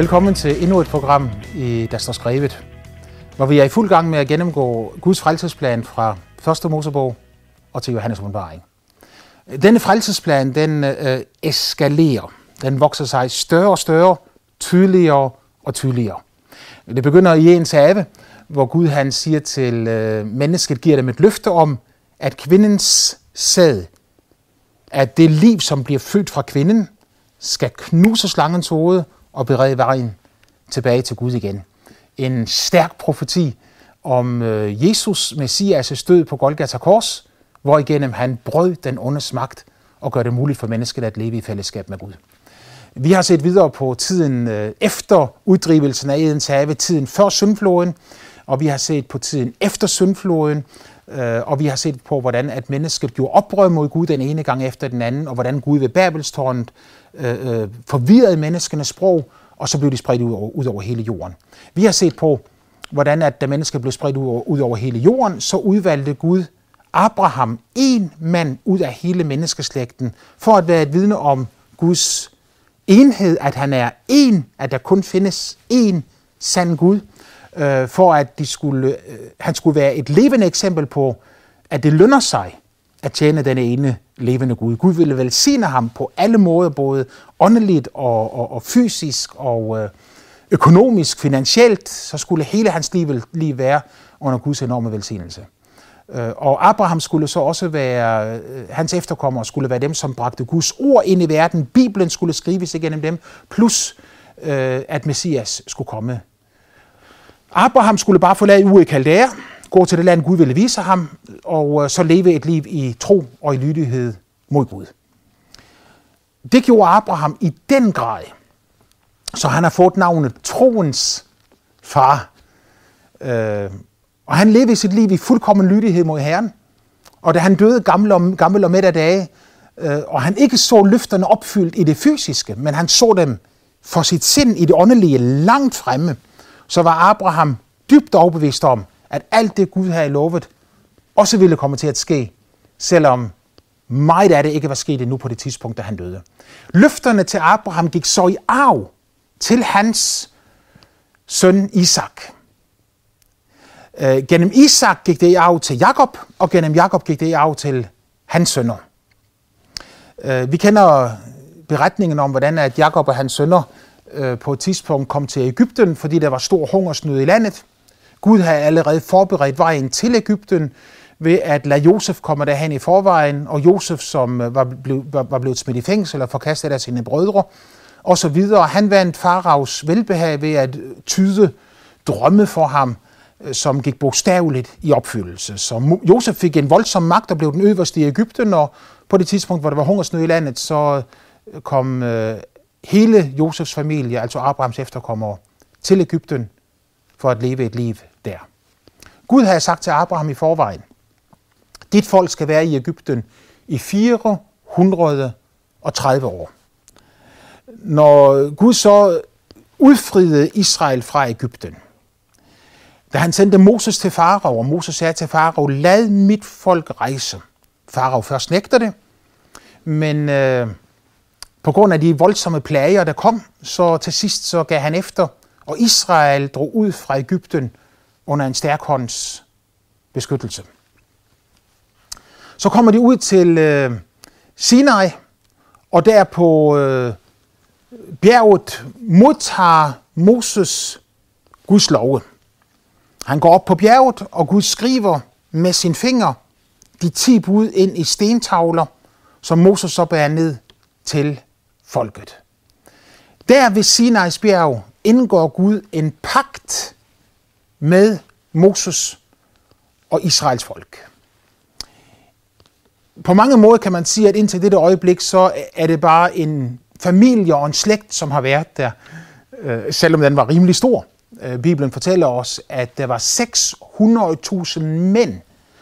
Velkommen til endnu et program, i der står skrevet, hvor vi er i fuld gang med at gennemgå Guds frelsesplan fra 1. Mosebog og til Johannes åbenbaring. Denne frelsesplan, den øh, eskalerer. Den vokser sig større og større, tydeligere og tydeligere. Det begynder i en have, hvor Gud han siger til øh, mennesket, giver dem et løfte om, at kvindens sæd, at det liv, som bliver født fra kvinden, skal knuse slangens hoved og berede vejen tilbage til Gud igen. En stærk profeti om øh, Jesus, Messias' død på Golgata Kors, hvor igennem han brød den ondes magt og gør det muligt for mennesket at leve i fællesskab med Gud. Vi har set videre på tiden øh, efter uddrivelsen af Edens have, tiden før syndfloden, og vi har set på tiden efter syndfloden, øh, og vi har set på, hvordan at mennesket gjorde oprør mod Gud den ene gang efter den anden, og hvordan Gud ved Babelstårnet øh, øh forvirrede menneskenes sprog, og så blev de spredt ud over, ud over hele jorden. Vi har set på, hvordan at da mennesker blev spredt ud over, ud over hele jorden, så udvalgte Gud Abraham, en mand ud af hele menneskeslægten, for at være et vidne om Guds enhed, at han er en, at der kun findes en sand Gud, øh, for at de skulle, øh, han skulle være et levende eksempel på, at det lønner sig at tjene den ene levende Gud. Gud ville velsigne ham på alle måder, både åndeligt og, og, og fysisk og øh, økonomisk, finansielt, så skulle hele hans liv, lige være under Guds enorme velsignelse. Øh, og Abraham skulle så også være, øh, hans efterkommere skulle være dem, som bragte Guds ord ind i verden. Bibelen skulle skrives igennem dem, plus at Messias skulle komme. Abraham skulle bare forlade Ur i Kaldæa, gå til det land, Gud ville vise ham, og øh, så leve et liv i tro og i lydighed mod Gud. Det gjorde Abraham i den grad, så han har fået navnet troens far. Øh, og han levede sit liv i fuldkommen lydighed mod Herren. Og da han døde gammel og, gammel og midt af dage, øh, og han ikke så løfterne opfyldt i det fysiske, men han så dem for sit sind i det åndelige langt fremme, så var Abraham dybt overbevist om, at alt det Gud havde lovet, også ville komme til at ske, selvom meget af det ikke var sket endnu på det tidspunkt, da han døde. Løfterne til Abraham gik så i arv til hans søn Isak. Øh, gennem Isak gik det i arv til Jakob, og gennem Jakob gik det i arv til hans sønner. Øh, vi kender beretningen om, hvordan at Jakob og hans sønner øh, på et tidspunkt kom til Ægypten, fordi der var stor hungersnød i landet. Gud havde allerede forberedt vejen til Ægypten ved at lade Josef komme derhen i forvejen, og Josef, som øh, var, blevet, var blevet smidt i fængsel og forkastet af sine brødre, og så videre. Han vandt faraos velbehag ved at øh, tyde drømme for ham, øh, som gik bogstaveligt i opfyldelse. Så Josef fik en voldsom magt og blev den øverste i Ægypten, og på det tidspunkt, hvor der var hungersnød i landet, så kom hele Josefs familie, altså Abrahams efterkommere, til Ægypten for at leve et liv der. Gud havde sagt til Abraham i forvejen, dit folk skal være i Ægypten i 430 år. Når Gud så udfriede Israel fra Ægypten, da han sendte Moses til Farao, og Moses sagde til Farao, lad mit folk rejse. Farao først nægter det, men øh, på grund af de voldsomme plager, der kom, så til sidst så gav han efter, og Israel drog ud fra Ægypten under en stærk hånds beskyttelse. Så kommer de ud til øh, Sinai, og der på øh, bjerget modtager Moses Guds love. Han går op på bjerget, og Gud skriver med sin finger de ti bud ind i stentavler, som Moses så bærer ned til folket. Der ved Sinais bjerg indgår Gud en pagt med Moses og Israels folk. På mange måder kan man sige, at indtil dette øjeblik, så er det bare en familie og en slægt, som har været der, øh, selvom den var rimelig stor. Øh, Bibelen fortæller os, at der var 600.000 mænd,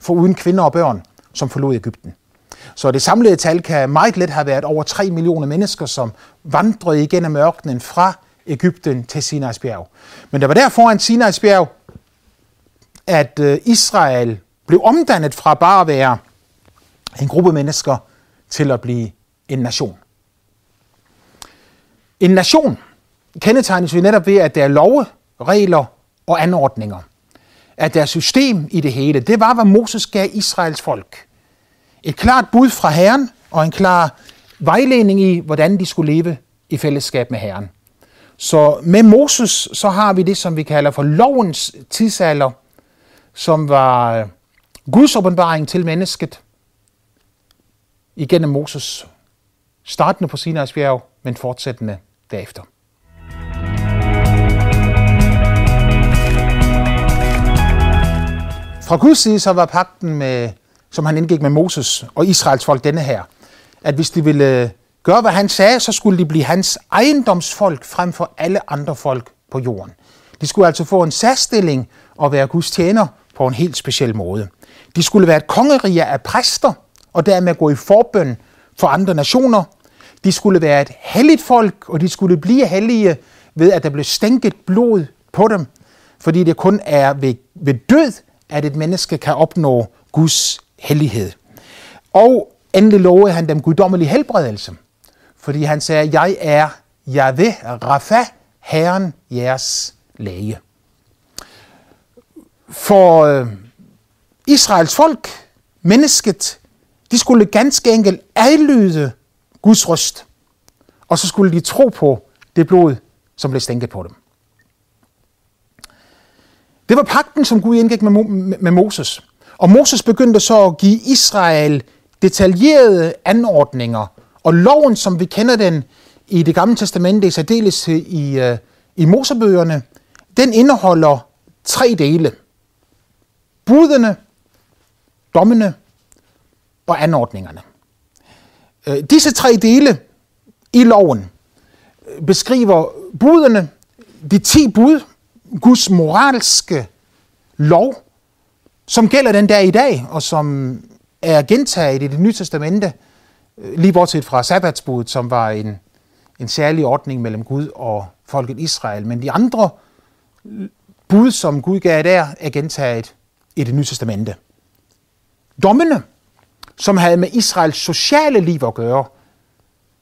for uden kvinder og børn, som forlod Ægypten. Så det samlede tal kan meget let have været over 3 millioner mennesker, som vandrede igennem ørkenen fra Ægypten til Sinais bjerg. Men der var der foran Sinais bjerg, at øh, Israel blev omdannet fra bare at være en gruppe mennesker til at blive en nation. En nation, kendetegnes jo netop ved, at der er love, regler og anordninger. At der er system i det hele. Det var, hvad Moses gav Israels folk. Et klart bud fra Herren og en klar vejledning i, hvordan de skulle leve i fællesskab med Herren. Så med Moses, så har vi det, som vi kalder for lovens tidsalder, som var øh, Guds åbenbaring til mennesket igennem Moses, startende på Sinai's bjerg, men fortsættende derefter. Fra Guds side så var pakten, med, som han indgik med Moses og Israels folk, denne her, at hvis de ville øh, gøre, hvad han sagde, så skulle de blive hans ejendomsfolk frem for alle andre folk på jorden. De skulle altså få en særstilling og være Guds tjener på en helt speciel måde. De skulle være et kongerige af præster, og dermed gå i forbøn for andre nationer. De skulle være et helligt folk, og de skulle blive hellige ved, at der blev stænket blod på dem, fordi det kun er ved, ved død, at et menneske kan opnå Guds hellighed. Og endelig lovede han dem guddommelig helbredelse, fordi han sagde, jeg er Yahweh Rafa, Herren jeres læge. For øh, Israels folk, mennesket, de skulle ganske enkelt adlyde Guds røst, og så skulle de tro på det blod, som blev stænket på dem. Det var pakten, som Gud indgik med, med Moses. Og Moses begyndte så at give Israel detaljerede anordninger, og loven, som vi kender den i det gamle testamente, i særdeles i, øh, i Mosebøgerne, den indeholder tre dele. Budene, dommene og anordningerne. Øh, disse tre dele i loven øh, beskriver budene, de ti bud, Guds moralske lov, som gælder den dag i dag, og som er gentaget i det nye testamente, øh, lige bortset fra sabbatsbuddet, som var en, en særlig ordning mellem Gud og folket Israel. Men de andre bud, som Gud gav der, er gentaget i det nye testamente. Dommene, som havde med Israels sociale liv at gøre,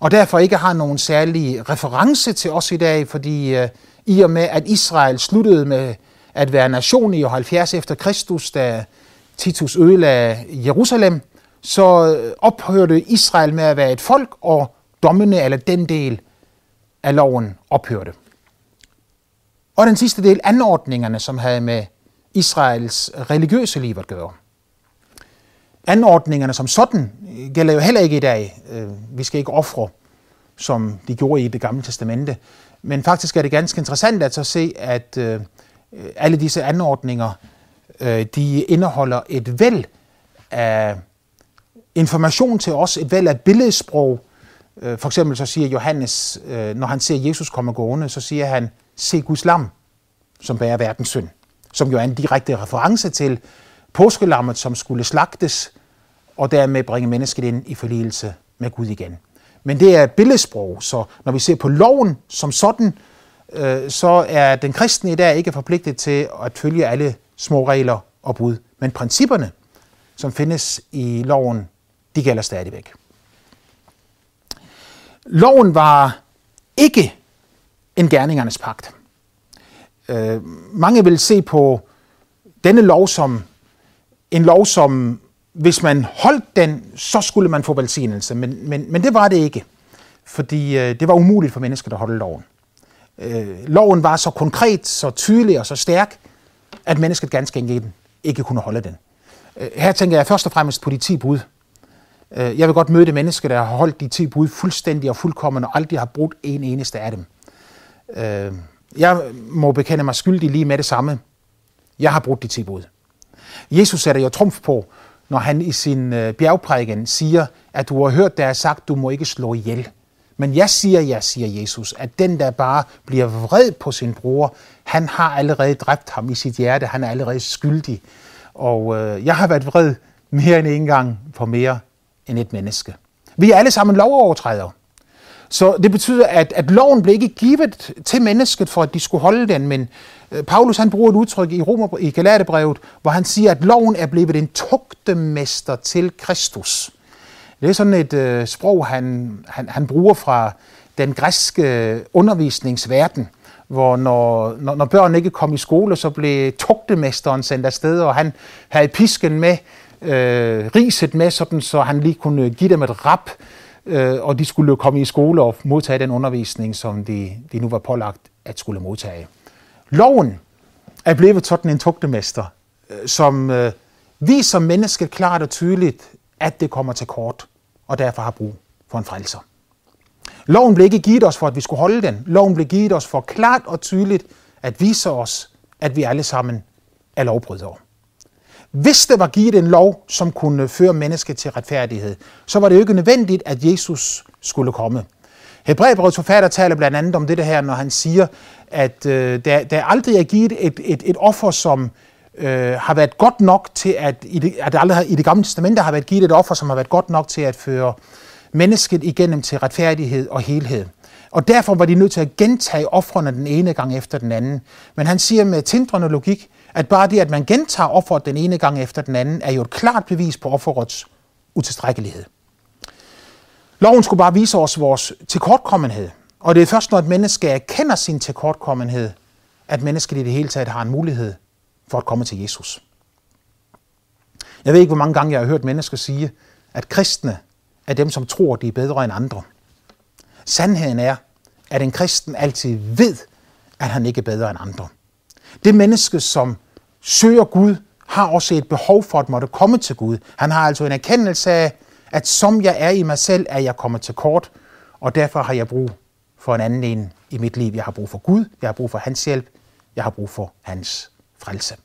og derfor ikke har nogen særlig reference til os i dag, fordi øh, i og med, at Israel sluttede med at være nation i år 70 efter Kristus, da Titus ødelagde Jerusalem, så øh, ophørte Israel med at være et folk, og dommene, eller den del af loven, ophørte. Og den sidste del, anordningerne, som havde med Israels religiøse liv at gøre. Anordningerne som sådan gælder jo heller ikke i dag. Øh, vi skal ikke ofre, som de gjorde i det gamle testamente. Men faktisk er det ganske interessant at så se, at øh, alle disse anordninger, øh, de indeholder et væld af information til os, et væld af billedsprog. For eksempel så siger Johannes, når han ser Jesus komme gående, så siger han, se Guds lam, som bærer verdens synd. Som jo er en direkte reference til påskelammet, som skulle slagtes, og dermed bringe mennesket ind i forligelse med Gud igen. Men det er billedsprog, så når vi ser på loven som sådan, øh, så er den kristne i dag ikke forpligtet til at følge alle små regler og bud. Men principperne, som findes i loven, de gælder stadigvæk. Loven var ikke en gerningernes pagt. Øh, mange vil se på denne lov som en lov, som hvis man holdt den, så skulle man få velsignelse. Men, men, men det var det ikke, fordi øh, det var umuligt for mennesker at holde loven. Øh, loven var så konkret, så tydelig og så stærk, at mennesket ganske enkelt ikke kunne holde den. Øh, her tænker jeg først og fremmest på de 10 bud. Øh, jeg vil godt møde det menneske, der har holdt de 10 bud fuldstændig og fuldkommen og aldrig har brugt en eneste af dem. Øh, jeg må bekende mig skyldig lige med det samme. Jeg har brugt de 10 bud. Jesus sætter jo trumf på, når han i sin øh, bjergprædiken siger, at du har hørt, der er sagt, du må ikke slå ihjel. Men jeg siger, jeg siger Jesus, at den, der bare bliver vred på sin bror, han har allerede dræbt ham i sit hjerte, han er allerede skyldig. Og øh, jeg har været vred mere end en gang på mere end et menneske. Vi er alle sammen lovovertrædere. Så det betyder, at, at loven blev ikke givet til mennesket, for at de skulle holde den, men øh, Paulus han bruger et udtryk i, Romer, i Galaterbrevet, hvor han siger, at loven er blevet en tugtemester til Kristus. Det er sådan et øh, sprog, han, han, han bruger fra den græske undervisningsverden, hvor når, når, når børn ikke kom i skole, så blev tugtemesteren sendt afsted, og han havde pisken med, øh, riset med, sådan, så han lige kunne give dem et rap, øh, og de skulle jo komme i skole og modtage den undervisning, som de, de nu var pålagt at skulle modtage. Loven er blevet sådan en tugtemester, øh, som øh, viser mennesket klart og tydeligt, at det kommer til kort, og derfor har brug for en frelser. Loven blev ikke givet os for, at vi skulle holde den. Loven blev givet os for klart og tydeligt at vise os, at vi alle sammen er lovbrydere. Hvis der var givet en lov, som kunne føre mennesket til retfærdighed, så var det jo ikke nødvendigt, at Jesus skulle komme. Hebræerbrevets forfatter taler blandt andet om det her, når han siger, at øh, der, der aldrig er givet et, et, et offer, som øh, har været godt nok til at, i det, at der aldrig har, i det gamle testamente har været givet et offer, som har været godt nok til at føre mennesket igennem til retfærdighed og helhed. Og derfor var de nødt til at gentage offrene den ene gang efter den anden. Men han siger med tindrende logik, at bare det, at man gentager offeret den ene gang efter den anden, er jo et klart bevis på offerets utilstrækkelighed. Loven skulle bare vise os vores tilkortkommenhed. Og det er først, når et menneske erkender sin tilkortkommenhed, at mennesket i det hele taget har en mulighed for at komme til Jesus. Jeg ved ikke, hvor mange gange jeg har hørt mennesker sige, at kristne er dem, som tror, de er bedre end andre. Sandheden er, at en kristen altid ved, at han ikke er bedre end andre. Det menneske, som søger Gud, har også et behov for at måtte komme til Gud. Han har altså en erkendelse af, at som jeg er i mig selv, er jeg kommet til kort, og derfor har jeg brug for en anden en i mit liv. Jeg har brug for Gud, jeg har brug for hans hjælp, jeg har brug for hans frelse.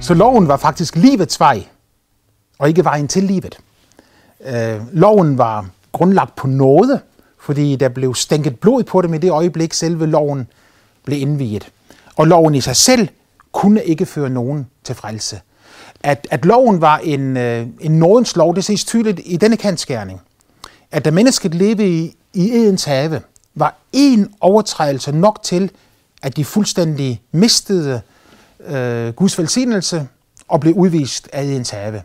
Så loven var faktisk livets vej, og ikke vejen til livet. Øh, loven var grundlagt på noget, fordi der blev stænket blod på dem i det øjeblik, selve loven blev indviet. Og loven i sig selv kunne ikke føre nogen til frelse. At, at loven var en, øh, en nådens lov, det ses tydeligt i denne kantskærning. At da mennesket levede i, i Edens have, var en overtrædelse nok til, at de fuldstændig mistede øh, Guds velsignelse og blev udvist af Edens have.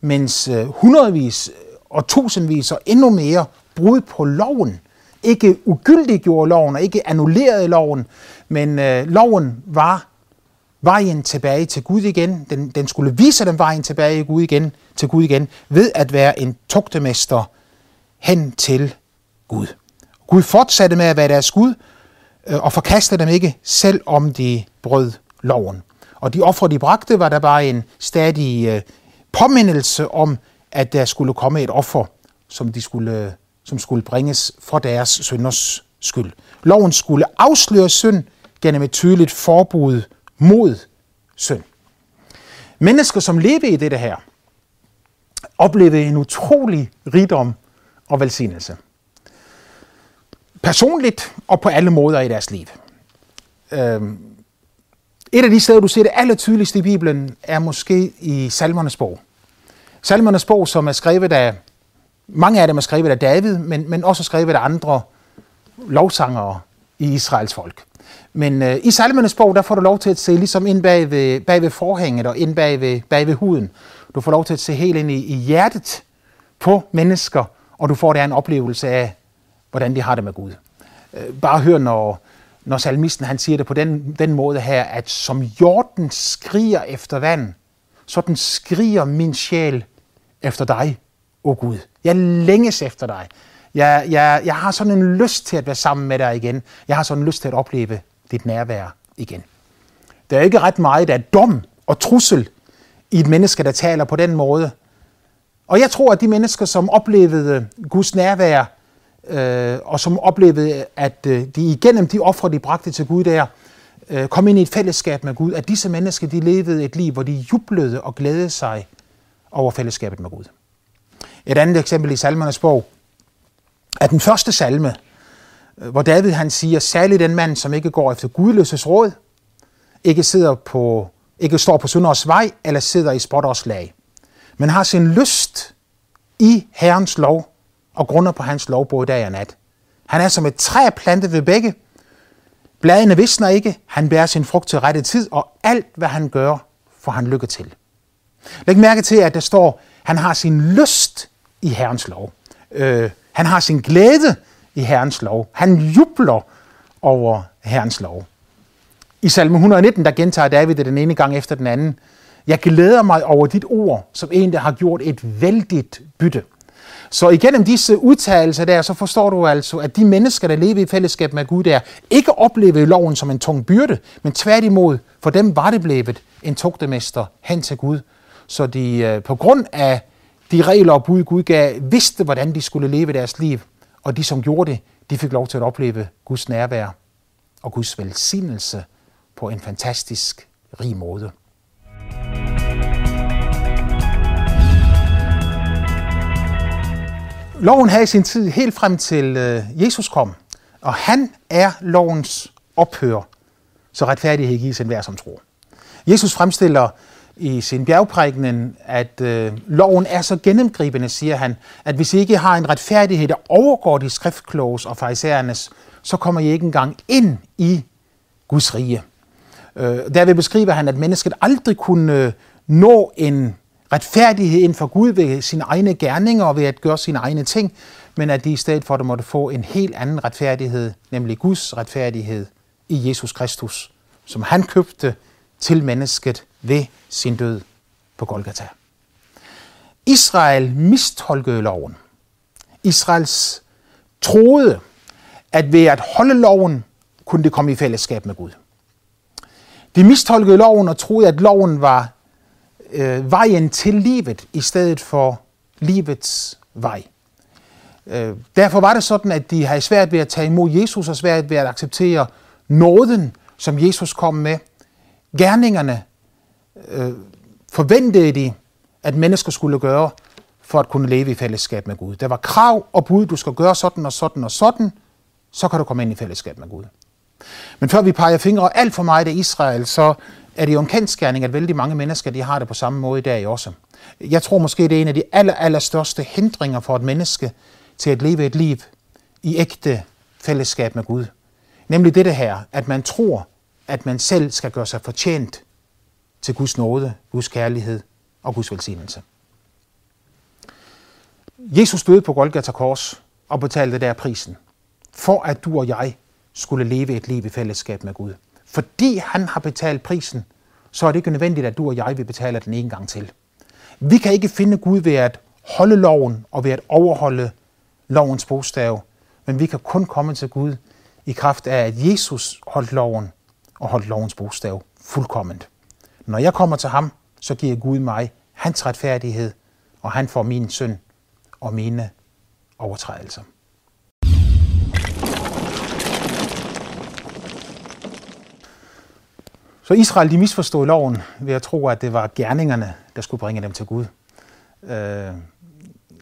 Mens øh, hundredvis og tusindvis og endnu mere brud på loven ikke ugyldiggjorde loven og ikke annullerede loven, men øh, loven var vejen tilbage til Gud igen. Den, den skulle vise dem vejen tilbage Gud igen, til Gud igen ved at være en tugtemester hen til Gud. Gud fortsatte med at være deres Gud øh, og forkastede dem ikke, selv om de brød loven. Og de ofre, de bragte, var der bare en stadig øh, påmindelse om, at der skulle komme et offer, som, de skulle, øh, som skulle bringes for deres synders skyld. Loven skulle afsløre synd gennem et tydeligt forbud mod synd. Mennesker, som levede i dette her, oplevede en utrolig rigdom og velsignelse. Personligt og på alle måder i deres liv. Øhm, et af de steder, du ser det aller tydeligst i Bibelen, er måske i Salmernes bog. Salmernes bog, som er skrevet af, mange af dem er skrevet af David, men, men også skrevet af andre lovsangere i Israels folk. Men øh, i salmernes bog, der får du lov til at se ligesom ind bag ved, bag ved forhænget og ind bag ved, bag ved huden. Du får lov til at se helt ind i, i hjertet på mennesker, og du får der en oplevelse af, hvordan de har det med Gud. Øh, bare hør, når, når salmisten han siger det på den, den måde her, at som jorden skriger efter vand, sådan skriger min sjæl efter dig, o Gud. Jeg længes efter dig. Jeg, jeg, jeg har sådan en lyst til at være sammen med dig igen. Jeg har sådan en lyst til at opleve dit nærvær igen. Der er ikke ret meget af dom og trussel i et menneske, der taler på den måde. Og jeg tror, at de mennesker, som oplevede øh, Guds nærvær, øh, og som oplevede, at øh, de igennem de ofre, de bragte til Gud der, øh, kom ind i et fællesskab med Gud, at disse mennesker, de levede et liv, hvor de jublede og glædede sig over fællesskabet med Gud. Et andet eksempel i salmernes bog er den første salme, øh, hvor David han siger, særligt den mand, som ikke går efter gudløses råd, ikke sidder på, ikke står på synders vej, eller sidder i spotters lag, men har sin lyst i Herrens lov, og grunder på hans lov både dag og nat. Han er som et træ plantet ved begge. Bladene visner ikke, han bærer sin frugt til rette tid, og alt hvad han gør, får han lykke til. Læg mærke til, at der står, han har sin lyst i Herrens lov. Øh, han har sin glæde i Herrens lov. Han jubler over Herrens lov. I salme 119, der gentager David det den ene gang efter den anden. Jeg glæder mig over dit ord, som en, der har gjort et vældigt bytte. Så igennem disse udtalelser der, så forstår du altså, at de mennesker, der lever i fællesskab med Gud der, ikke oplevede loven som en tung byrde, men tværtimod, for dem var det blevet en tugtemester hen til Gud. Så de øh, på grund af de regler og bud, Gud gav, vidste, hvordan de skulle leve deres liv. Og de, som gjorde det, de fik lov til at opleve Guds nærvær og Guds velsignelse på en fantastisk rig måde. Loven havde sin tid helt frem til øh, Jesus kom, og han er lovens ophør, så retfærdighed gives enhver som tror. Jesus fremstiller i sin bjergprægnen, at øh, loven er så gennemgribende, siger han, at hvis I ikke har en retfærdighed, der overgår de skriftkloges og farisæernes, så kommer I ikke engang ind i Guds rige. Øh, derved beskriver han, at mennesket aldrig kunne øh, nå en retfærdighed inden for Gud ved sine egne gerninger og ved at gøre sine egne ting, men at de i stedet for det måtte få en helt anden retfærdighed, nemlig Guds retfærdighed i Jesus Kristus, som han købte til mennesket ved sin død på Golgata. Israel mistolkede loven. Israels troede, at ved at holde loven, kunne de komme i fællesskab med Gud. De mistolkede loven og troede, at loven var øh, vejen til livet i stedet for livets vej. Øh, derfor var det sådan, at de havde svært ved at tage imod Jesus og svært ved at acceptere nåden, som Jesus kom med. Gerningerne øh, forventede de, at mennesker skulle gøre for at kunne leve i fællesskab med Gud. Der var krav og bud, du skal gøre sådan og sådan og sådan, så kan du komme ind i fællesskab med Gud. Men før vi peger fingre alt for meget af Israel, så er det jo en kendskærning, at vældig mange mennesker de har det på samme måde i dag også. Jeg tror måske, det er en af de aller, aller største hindringer for et menneske til at leve et liv i ægte fællesskab med Gud. Nemlig det her, at man tror, at man selv skal gøre sig fortjent til Guds nåde, Guds kærlighed og Guds velsignelse. Jesus døde på Golgata Kors og betalte der prisen, for at du og jeg skulle leve et liv i fællesskab med Gud. Fordi han har betalt prisen, så er det ikke nødvendigt, at du og jeg vil betale den en gang til. Vi kan ikke finde Gud ved at holde loven og ved at overholde lovens bogstav, men vi kan kun komme til Gud i kraft af, at Jesus holdt loven og holdt lovens bogstav fuldkomment. Når jeg kommer til ham, så giver Gud mig hans retfærdighed, og han får min synd og mine overtrædelser. Så Israel de misforstod loven ved at tro, at det var gerningerne, der skulle bringe dem til Gud. Øh,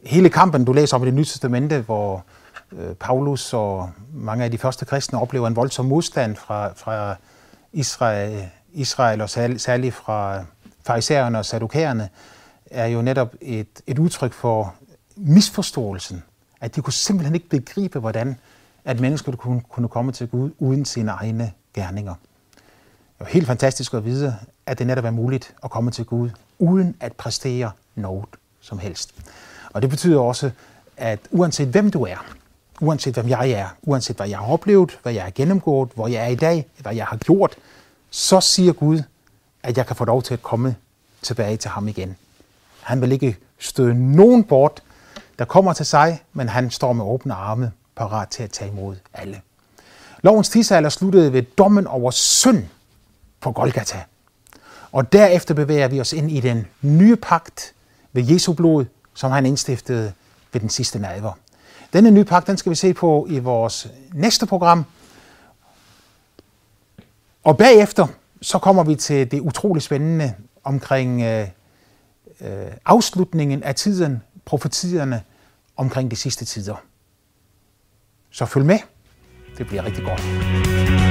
hele kampen, du læser om i det nye testamente, hvor øh, Paulus og mange af de første kristne oplever en voldsom modstand fra, fra Israel, Israel og særligt fra farisæerne og sadukæerne, er jo netop et, et udtryk for misforståelsen. At de kunne simpelthen ikke begribe, hvordan at mennesker kunne, kunne komme til Gud uden sine egne gerninger. Det er helt fantastisk at vide, at det netop er muligt at komme til Gud, uden at præstere noget som helst. Og det betyder også, at uanset hvem du er, uanset hvem jeg er, uanset hvad jeg har oplevet, hvad jeg har gennemgået, hvor jeg er i dag, hvad jeg har gjort, så siger Gud, at jeg kan få lov til at komme tilbage til ham igen. Han vil ikke støde nogen bort, der kommer til sig, men han står med åbne arme, parat til at tage imod alle. Lovens tidsalder sluttede ved dommen over synd på Golgata. Og derefter bevæger vi os ind i den nye pagt ved Jesu blod, som han indstiftede ved den sidste nadver. Denne nye pagt, den skal vi se på i vores næste program. Og bagefter, så kommer vi til det utrolig spændende omkring øh, øh, afslutningen af tiden, profetierne omkring de sidste tider. Så følg med. Det bliver rigtig godt.